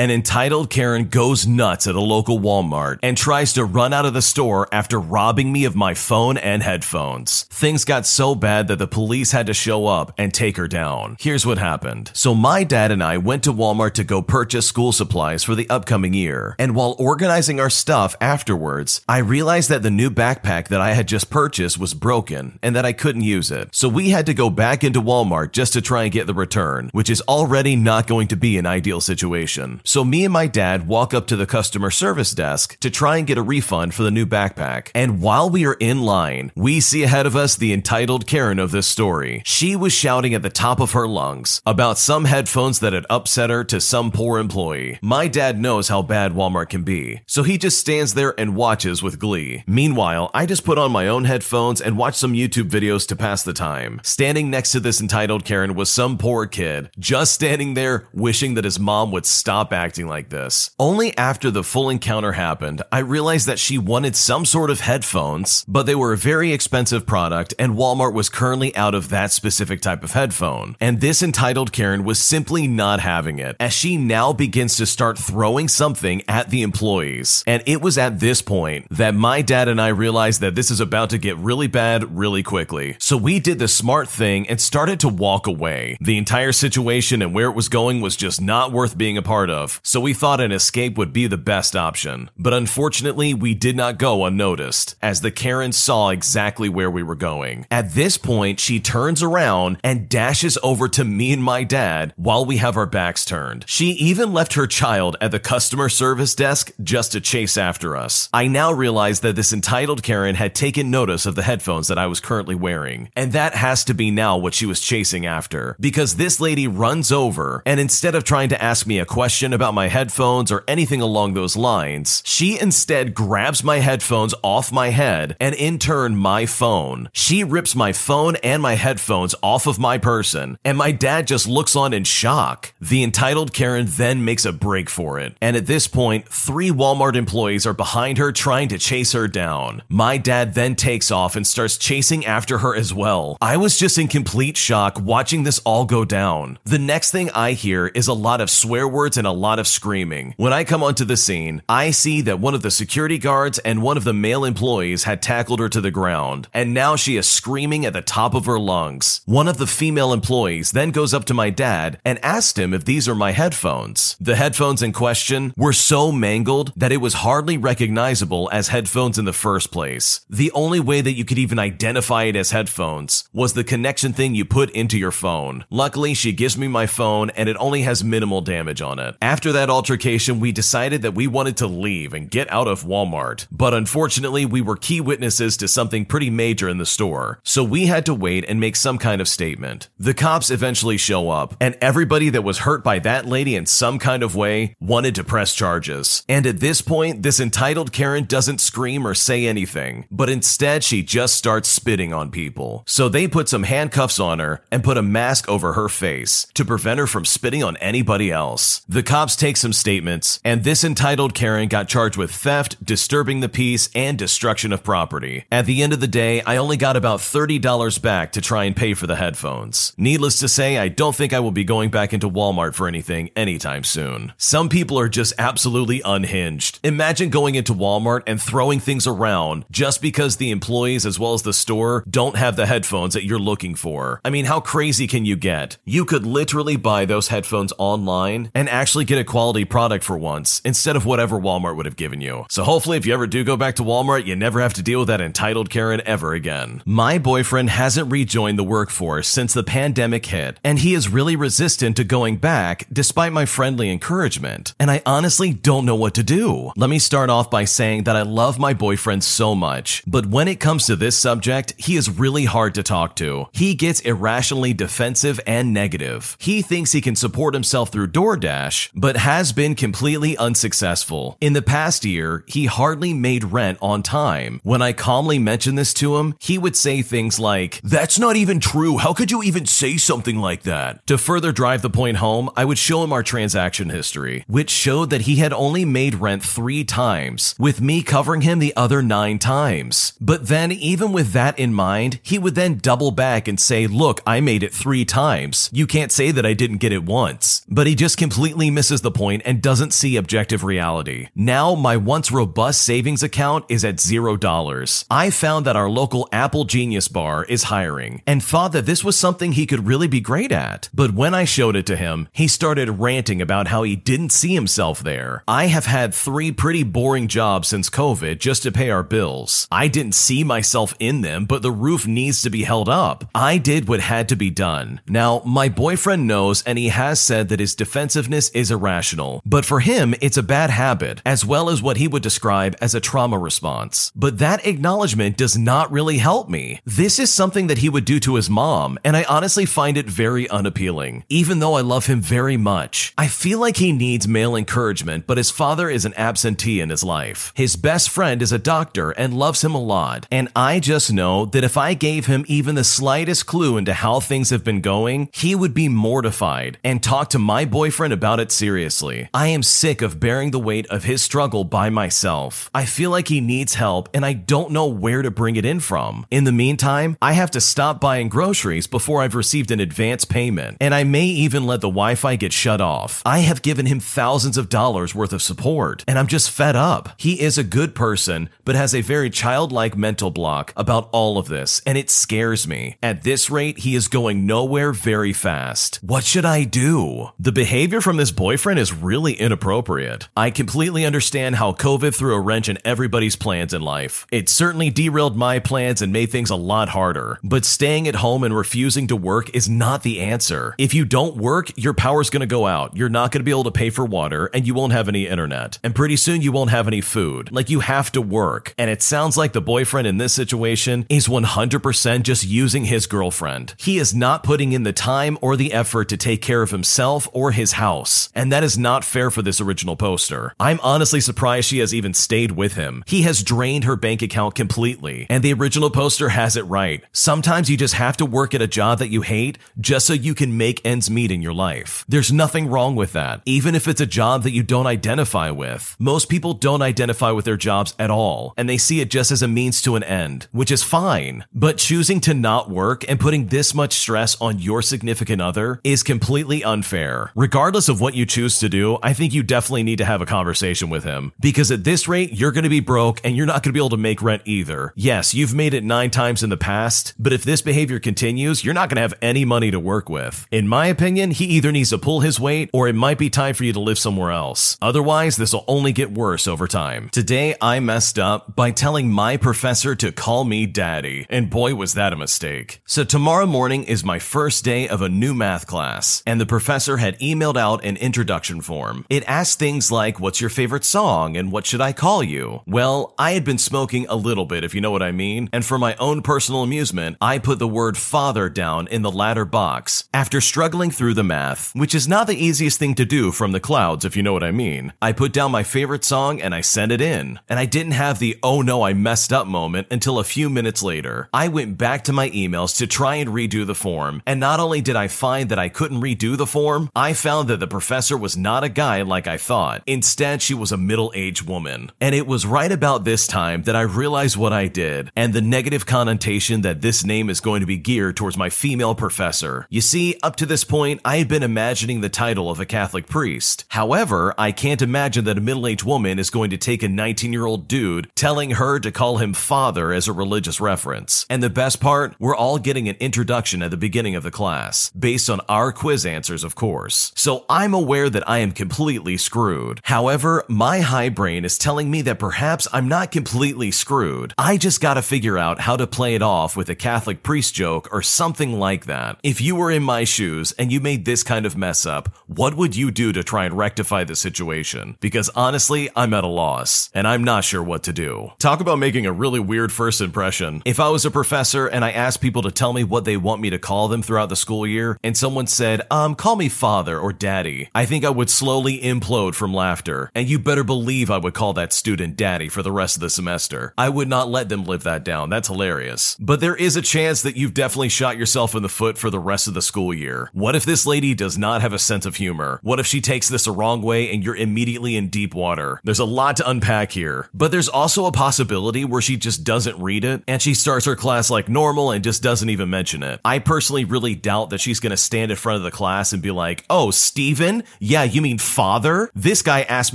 An entitled Karen goes nuts at a local Walmart and tries to run out of the store after robbing me of my phone and headphones. Things got so bad that the police had to show up and take her down. Here's what happened. So my dad and I went to Walmart to go purchase school supplies for the upcoming year. And while organizing our stuff afterwards, I realized that the new backpack that I had just purchased was broken and that I couldn't use it. So we had to go back into Walmart just to try and get the return, which is already not going to be an ideal situation. So me and my dad walk up to the customer service desk to try and get a refund for the new backpack. And while we are in line, we see ahead of us the entitled Karen of this story. She was shouting at the top of her lungs about some headphones that had upset her to some poor employee. My dad knows how bad Walmart can be, so he just stands there and watches with glee. Meanwhile, I just put on my own headphones and watch some YouTube videos to pass the time. Standing next to this entitled Karen was some poor kid, just standing there wishing that his mom would stop acting like this. Only after the full encounter happened, I realized that she wanted some sort of headphones, but they were a very expensive product and Walmart was currently out of that specific type of headphone. And this entitled Karen was simply not having it, as she now begins to start throwing something at the employees. And it was at this point that my dad and I realized that this is about to get really bad really quickly. So we did the smart thing and started to walk away. The entire situation and where it was going was just not worth being a part of. So we thought an escape would be the best option. But unfortunately, we did not go unnoticed, as the Karen saw exactly where we were going. At this point, she turns around and dashes over to me and my dad while we have our backs turned. She even left her child at the customer service desk just to chase after us. I now realize that this entitled Karen had taken notice of the headphones that I was currently wearing, and that has to be now what she was chasing after, because this lady runs over and instead of trying to ask me a question about my headphones or anything along those lines, she instead grabs my headphones off my head and in turn my phone. She rips my phone and my headphones off of my person, and my dad just looks on in shock. The entitled Karen then makes a break for it, and at this point, three Walmart employees are behind her trying to chase her down. My dad then takes off and starts chasing after her as well. I was just in complete shock watching this all go down. The next thing I hear is a lot of swear words and a lot of screaming. When I come onto the scene, I see that one of the security guards and one of the male employees had tackled her to the ground, and now she is screaming at the top of her lungs. One of the female employees then goes up to my dad and asked him if these are my headphones. The headphones in question were so mangled that it was hardly recognizable as headphones in the first place. The only way that you could even identify it as headphones was the connection thing you put into your phone. Luckily, she gives me my phone and it only has minimal damage on it. After that altercation, we decided that we wanted to leave and get out of Walmart. But unfortunately, we were key witnesses to something pretty major in the store, so we had to wait and make some kind of statement. The cops eventually show up, and everybody that was hurt by that lady in some kind of way wanted to press charges. And at this point, this entitled Karen doesn't scream or say anything, but instead she just starts spitting on people. So they put some handcuffs on her and put a mask over her face to prevent her from spitting on anybody else. The cops take some statements, and this entitled Karen got charged with theft, disturbing the peace, and destruction of property. At the end of the day, I only got about $30 back to try and pay for the headphones. Needless to say, I don't think I will be going back into Walmart for anything anytime soon. Some people are just absolutely unhinged. Imagine going into Walmart and throwing things around just because the employees as well as the store don't have the headphones that you're looking for. I mean, how crazy can you get? You could literally buy those headphones online and actually get a quality product for once instead of whatever Walmart would have given you. So hopefully, if you ever do go back to Walmart, you never have to deal with that entitled Karen ever again. My boyfriend hasn't rejoined the workforce since the pandemic hit, and he is really resistant to going back despite my friendly encouragement. And I honestly don't know what to do. Let me start off by saying that I love my boyfriend so much, but when it comes to this subject, he is really hard to talk to. He gets irrationally defensive and negative. He thinks he can support himself through DoorDash, but has been completely unsuccessful. In the past year, he hardly made rent on time. When I calmly mentioned this to him, he would say things like, That's not even true. How could you even say something like that? To further drive the point home, I would show him our transaction history, which showed that he had only made rent three times, with me covering him the other nine times. But then, even with that in mind, he would then double back and say, Look, I made it three times. You can't say that I didn't get it once. But he just completely misses the point and doesn't see objective reality. Now, my once robust savings account is at zero dollars. I found that our local Apple Genius bar is hiring and thought that this was something he could really be great at. But when I showed it to him, he started ranting about how he didn't see himself there. I have had three pretty boring jobs since COVID just to pay our bills. I didn't see myself in them, but the roof needs to be held up. I did what had to be done. Now, my boyfriend knows and he has said that his defensiveness is irrational, but for him, it's a bad habit, as well as what he would describe as a trauma response. But that acknowledgement does not really help me. This is something that he would do to his mom, and I honestly find it very unappealing, even though I love him very much. I feel like he needs male encouragement, but his father is an absentee in his life. His best friend is a doctor and loves him a lot, and I just know that if I gave him even the slightest clue into how things have been going, he would be mortified and talk to my boyfriend about it seriously. I am sick of bearing the weight of his struggle by myself. I feel like he needs help and I don't know where to bring it in from. In the meantime, I have to stop buying groceries before I've received an advance payment, and I may even let the Wi Fi get shut off. I have given him thousands of dollars worth of support, and I'm just fed up. He is a good person, but has a very childlike mental block about all of this, and it scares me. At this rate, he is going nowhere very fast. What should I do? The behavior from this boyfriend is really inappropriate. I completely understand how COVID threw a wrench in everybody's plans in life. It certainly derailed my plans and made things a lot harder, but staying at home and refusing to work is not the answer. If you don't work, your power's gonna go out. You're not gonna be able to pay for water, and you won't have any internet. And pretty soon you won't have any food. Like you have to work. And it sounds like the boyfriend in this situation is 100% just using his girlfriend. He is not putting in the time or the effort to take care of himself or his house. And that is not fair for this original poster. I'm honestly surprised she has even stayed with him. He has drained her bank account completely. And the original poster has it right. Sometimes you just have to work at a job that you hate just so you can make ends meet in your life. There's nothing wrong with that, even if it's a job that you don't identify with. Most people don't identify with their jobs at all, and they see it just as a means to an end, which is fine. But choosing to not work and putting this much stress on your significant other is completely unfair. Regardless of what you choose to do, I think you definitely need to have a conversation with him. Because at this rate, you're going to be broke and you're not going to be able to make rent either. Yes, you've made it nine times in the past, but if this behavior continues, you're not going to have any money to work with. In my opinion, he either needs to pull his weight or it might be time for you to live somewhere else. Otherwise, this will only get worse over time. Today, I messed up by telling my professor to call me daddy, and boy, was that a mistake. So, tomorrow morning is my first day of a new math class, and the professor had emailed out an introduction form. It asked things like, What's your favorite song and what should I call you? Well, I had been smoking a little bit, if you know what I mean, and for my own personal amusement, I put the word father down in the latter box after struggling through the math, which is not the easiest thing to do from the clouds, if you know what I mean. I put down my favorite song and I sent it in, and I didn't have the oh no, I messed up moment until a few minutes later. I went back to my emails to try and redo the form, and not only did I find that I couldn't redo the form, I found that the professor was not a guy like I thought. Instead, she was a middle aged woman. And it was right about this time that I realized what I did and the negative connotation that this name is going to be geared towards my female professor. You see, up to this point, I had been imagining the title of a Catholic priest. However, I can't imagine that a middle aged woman is going to take a 19 year old dude telling her to call him father as a religious reference. And the best part, we're all getting an introduction at the beginning of the class, based on our quiz answers, of course. So I'm aware that I am completely screwed. However, my high brain is telling me that perhaps I'm not completely screwed. I just gotta figure out how to play it off with a Catholic priest joke or something like that. If you were in my shoes and you made this kind of mess up, what would you do to try and rectify the situation? Because honestly, I'm at a loss, and I'm not sure what to do. Talk about making a really weird first impression. If I was a professor and I asked people to tell me what they want me to call them throughout the school year, and someone said, um, call me father or daddy, I think I would slowly implode from laughter. And you better believe I would call that student daddy for the rest of the semester. I would not let them live that down. That's hilarious. But there is a chance that you've definitely shot yourself in the foot for the rest of the school year. What if this lady does not have a sense of humor? What if she takes this a wrong way and you're immediately in deep water? There's a lot to unpack here. But there's also a possibility where she just doesn't read it and she starts her class like normal and just doesn't even mention it. I personally really doubt that she's going to stand in front of the class and be like, "Oh, Steven, Yeah, you mean father? This guy asked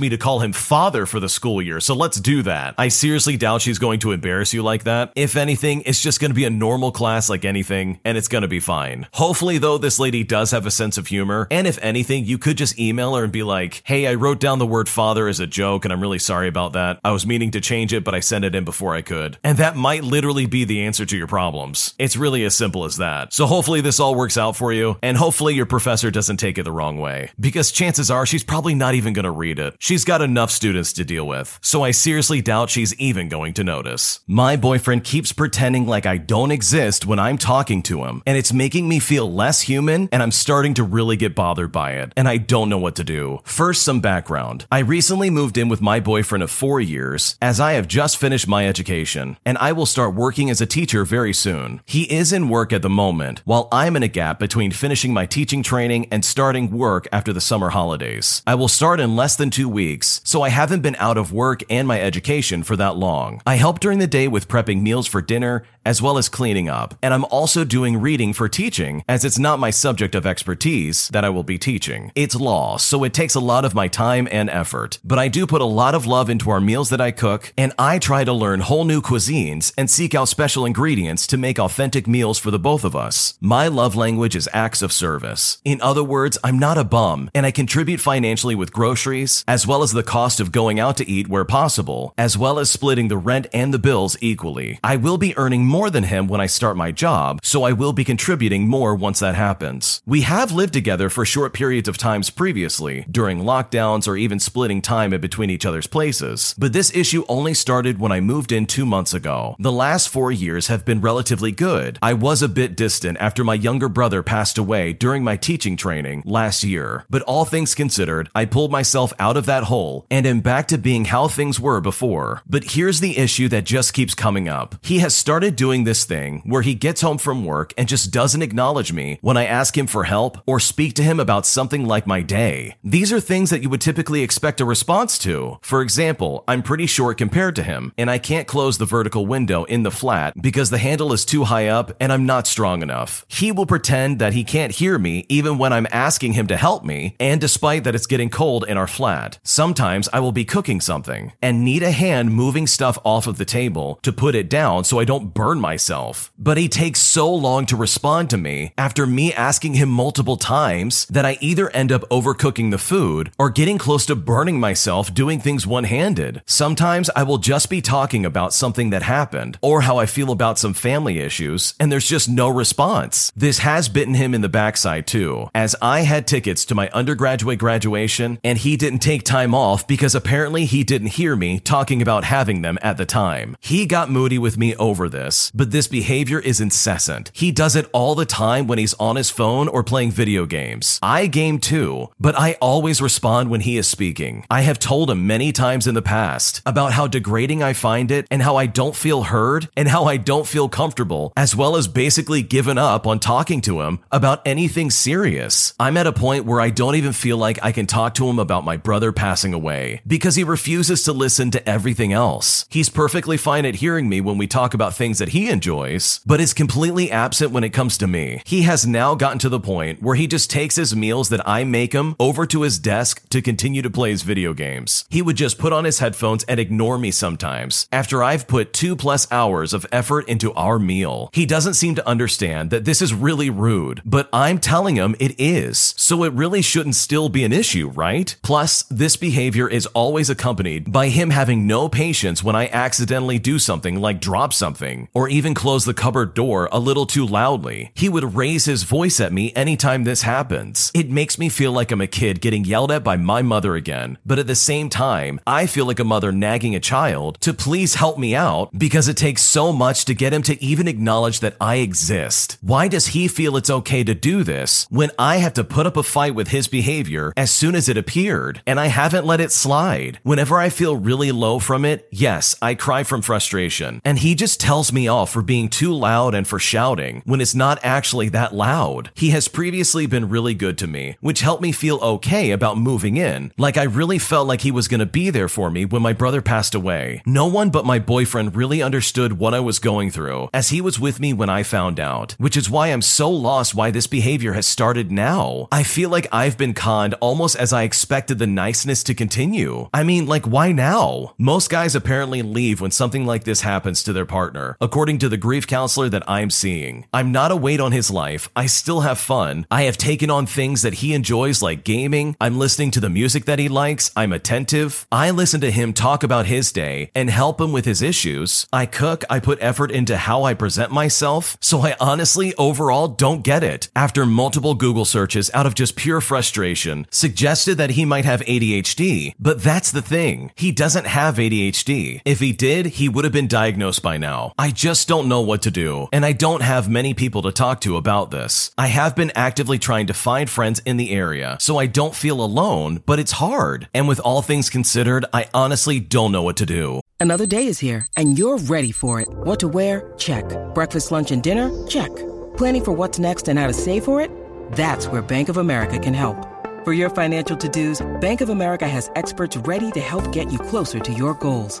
me to call him father for the school year, so let's do that. I seriously doubt she's going to embarrass you like that. If anything, it's just going to be a normal class like anything, and it's going to be fine. Hopefully, though, this lady does have a sense of humor, and if anything, you could just email her and be like, hey, I wrote down the word father as a joke, and I'm really sorry about that. I was meaning to change it, but I sent it in before I could. And that might literally be the answer to your problems. It's really as simple as that. So hopefully, this all works out for you, and hopefully, your professor doesn't take it the wrong way. Because chances are she's probably not even going to read it. She's got enough students to deal with, so I seriously doubt she's even going to notice. My boyfriend keeps pretending like I don't exist when I'm talking to him, and it's making me feel less human, and I'm starting to really get bothered by it, and I don't know what to do. First, some background. I recently moved in with my boyfriend of four years, as I have just finished my education, and I will start working as a teacher very soon. He is in work at the moment, while I'm in a gap between finishing my teaching training and starting work after the summer holidays. I will start in less than two weeks, so I haven't been out of work and my education for that long. I help during the day with prepping meals for dinner as well as cleaning up, and I'm also doing reading for teaching as it's not my subject of expertise that I will be teaching. It's law, so it takes a lot of my time and effort, but I do put a lot of love into our meals that I cook, and I try to learn whole new cuisines and seek out special ingredients to make authentic meals for the both of us. My love language is acts of service. In other words, I'm not a bum, and I contribute financially with groceries, as well as the cost of going out to eat where possible, as well as splitting the rent and the bills equally. I will be earning more than him when I start my job, so I will be contributing more once that happens. We have lived together for short periods of times previously, during lockdowns or even splitting time in between each other's places, but this issue only started when I moved in two months ago. The last four years have been relatively good. I was a bit distant after my younger brother passed away during my teaching training last year, but all things considered, I pulled myself out of that hole and am back to being how things were before. But here's the issue that just keeps coming up. He has started doing this thing where he gets home from work and just doesn't acknowledge me when I ask him for help or speak to him about something like my day. These are things that you would typically expect a response to. For example, I'm pretty short compared to him, and I can't close the vertical window in the flat because the handle is too high up and I'm not strong enough. He will pretend that he can't hear me even when I'm asking him to help me, and despite that it's getting cold in our flat. Sometimes I will be cooking something and need a hand moving stuff off of the table to put it down so I don't burn myself. But he takes so long to respond to me after me asking him multiple times that I either end up overcooking the food or getting close to burning myself doing things one handed. Sometimes I will just be talking about something that happened or how I feel about some family issues, and there's just no response. This has bitten him in the backside too, as I had tickets to my undergraduate graduation and he didn't take time off because apparently he didn't hear me talking about having them at the time. He got moody with me over this, but this behavior is incessant. He does it all the time when he's on his phone or playing video games. I game too, but I always respond when he is speaking. I have told him many times in the past about how degrading I find it and how I don't feel heard and how I don't feel comfortable, as well as basically given up on talking to him about anything serious. I'm at a point where I don't even feel like I can talk to him about my brother passing away because he refuses to listen to everything else. He's perfectly fine at hearing me when we talk about things that he enjoys, but is completely absent when it comes to me. He has now gotten to the point where he just takes his meals that I make him over to his desk to continue to play his video games. He would just put on his headphones and ignore me sometimes after I've put two plus hours of effort into our meal. He doesn't seem to understand that this is really rude, but I'm telling him it is, so it really shouldn't still be an issue, right? Plus, this behavior is always accompanied by him having no patience when I accidentally do something like drop something or even close the cupboard door a little too loudly. He would raise his voice at me anytime this happens. It makes me feel like I'm a kid getting yelled at by my mother again, but at the same time, I feel like a mother nagging a child to please help me out because it takes so much to get him to even acknowledge that I exist. Why does he feel it's okay to do this when I have to put up a fight with his behavior as soon as it appeared and I haven't let it slide? Whenever I feel really low from it, yes, I cry from frustration, and he just tells me off for being too loud and for shouting when it's not actually that loud. He has previously been really good to me, which helped me feel okay about moving in. Like I really felt like he was going to be there for me when my brother passed away. No one but my boyfriend really understood what I was going through, as he was with me when I found out, which is why I'm so lost why this behavior has started now. I feel like I've been conned almost as I expected the niceness to continue. I mean, like, why now? Most guys apparently leave when something like this happens to their partner, according to the grief counselor that I'm seeing. I'm not a weight on his life. I still have fun. I have taken on things that he enjoys, like gaming. I'm listening to the music that he likes. I'm attentive. I listen to him talk about his day and help him with his issues. I cook. I put effort into how I present myself. So I honestly, overall, don't get it. After multiple Google searches out of just pure frustration, suggested that he might have ADHD. But that's the thing. He doesn't have ADHD. If he did, he would have been diagnosed by now. I just don't know what to do. And I don't have many people to talk to about this. I have been actively trying to find friends in the area so I don't feel alone, but it's hard. And with all things considered, I honestly don't know what to do. Another day is here, and you're ready for it. What to wear? Check. Breakfast, lunch, and dinner? Check. Planning for what's next and how to save for it? That's where Bank of America can help. For your financial to dos, Bank of America has experts ready to help get you closer to your goals.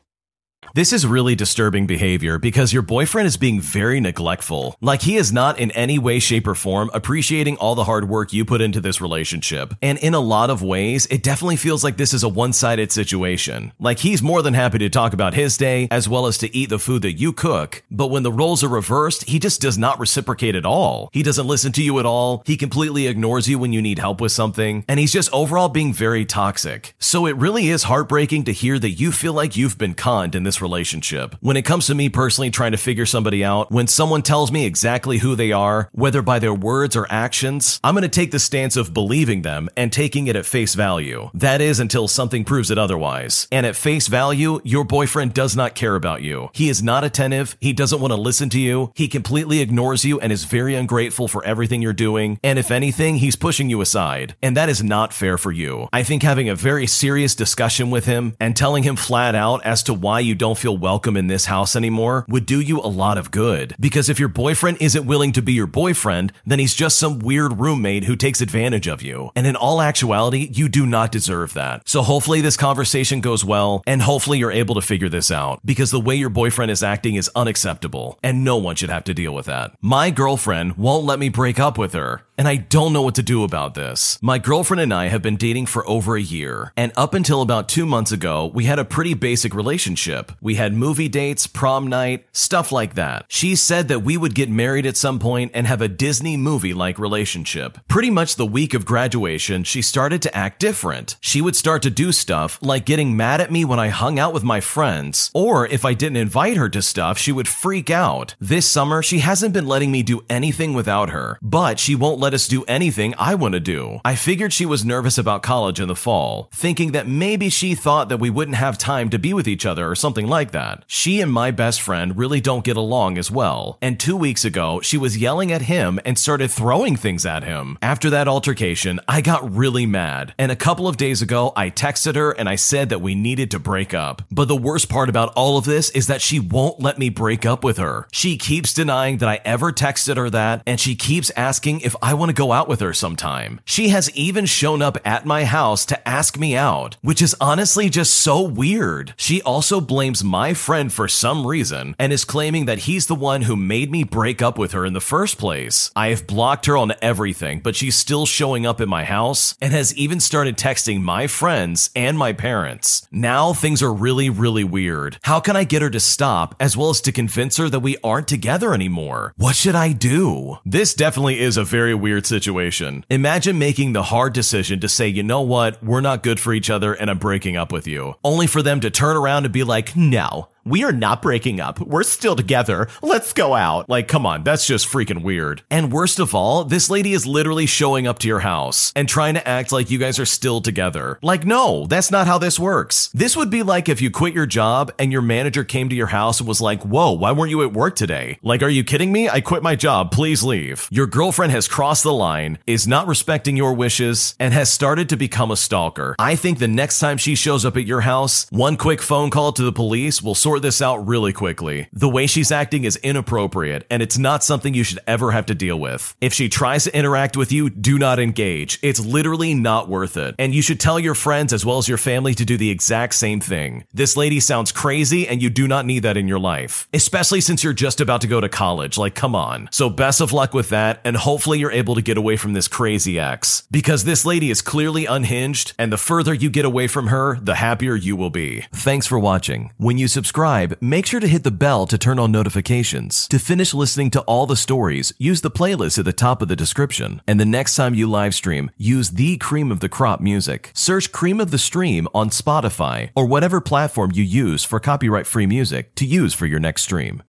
This is really disturbing behavior because your boyfriend is being very neglectful. Like he is not in any way, shape, or form appreciating all the hard work you put into this relationship. And in a lot of ways, it definitely feels like this is a one sided situation. Like he's more than happy to talk about his day as well as to eat the food that you cook. But when the roles are reversed, he just does not reciprocate at all. He doesn't listen to you at all. He completely ignores you when you need help with something. And he's just overall being very toxic. So it really is heartbreaking to hear that you feel like you've been conned in this relationship. When it comes to me personally trying to figure somebody out, when someone tells me exactly who they are, whether by their words or actions, I'm going to take the stance of believing them and taking it at face value. That is until something proves it otherwise. And at face value, your boyfriend does not care about you. He is not attentive. He doesn't want to listen to you. He completely ignores you and is very ungrateful for everything you're doing. And if anything, he's pushing you aside. And that is not fair for you. I think having a very serious discussion with him and telling him flat out as to why you don't feel welcome in this house anymore would do you a lot of good. Because if your boyfriend isn't willing to be your boyfriend, then he's just some weird roommate who takes advantage of you. And in all actuality, you do not deserve that. So hopefully this conversation goes well, and hopefully you're able to figure this out. Because the way your boyfriend is acting is unacceptable, and no one should have to deal with that. My girlfriend won't let me break up with her. And I don't know what to do about this. My girlfriend and I have been dating for over a year, and up until about two months ago, we had a pretty basic relationship. We had movie dates, prom night, stuff like that. She said that we would get married at some point and have a Disney movie like relationship. Pretty much the week of graduation, she started to act different. She would start to do stuff like getting mad at me when I hung out with my friends, or if I didn't invite her to stuff, she would freak out. This summer, she hasn't been letting me do anything without her, but she won't let us do anything I want to do. I figured she was nervous about college in the fall, thinking that maybe she thought that we wouldn't have time to be with each other or something something like that. She and my best friend really don't get along as well. And two weeks ago, she was yelling at him and started throwing things at him. After that altercation, I got really mad. And a couple of days ago, I texted her and I said that we needed to break up. But the worst part about all of this is that she won't let me break up with her. She keeps denying that I ever texted her that, and she keeps asking if I want to go out with her sometime. She has even shown up at my house to ask me out, which is honestly just so weird. She also blames my friend for some reason and is claiming that he's the one who made me break up with her in the first place. I have blocked her on everything, but she's still showing up at my house and has even started texting my friends and my parents. Now things are really, really weird. How can I get her to stop as well as to convince her that we aren't together anymore? What should I do? This definitely is a very weird situation. Imagine making the hard decision to say, you know what, we're not good for each other and I'm breaking up with you, only for them to turn around and be like, no, we are not breaking up. We're still together. Let's go out. Like, come on, that's just freaking weird. And worst of all, this lady is literally showing up to your house and trying to act like you guys are still together. Like, no, that's not how this works. This would be like if you quit your job and your manager came to your house and was like, whoa, why weren't you at work today? Like, are you kidding me? I quit my job. Please leave. Your girlfriend has crossed the line, is not respecting your wishes, and has started to become a stalker. I think the next time she shows up at your house, one quick phone call to the police will sort this out really quickly. The way she's acting is inappropriate, and it's not something you should ever have to deal with. If she tries to interact with you, do not engage. It's literally not worth it. And you should tell your friends as well as your family to do the exact same thing. This lady sounds crazy, and you do not need that in your life, especially since you're just about to go to college. Like, come on. So, best of luck with that, and hopefully you're able to get away from this crazy ex. Because this lady is clearly unhinged, and the further you get away from her, the happier you will be. Thanks for watching. When you subscribe, make sure to hit the bell to turn on notifications. To finish listening to all the stories, use the playlist at the top of the description. And the next time you live stream, use the cream of the crop music. Search Cream of the Stream on Spotify or whatever platform you use for copyright free music to use for your next stream.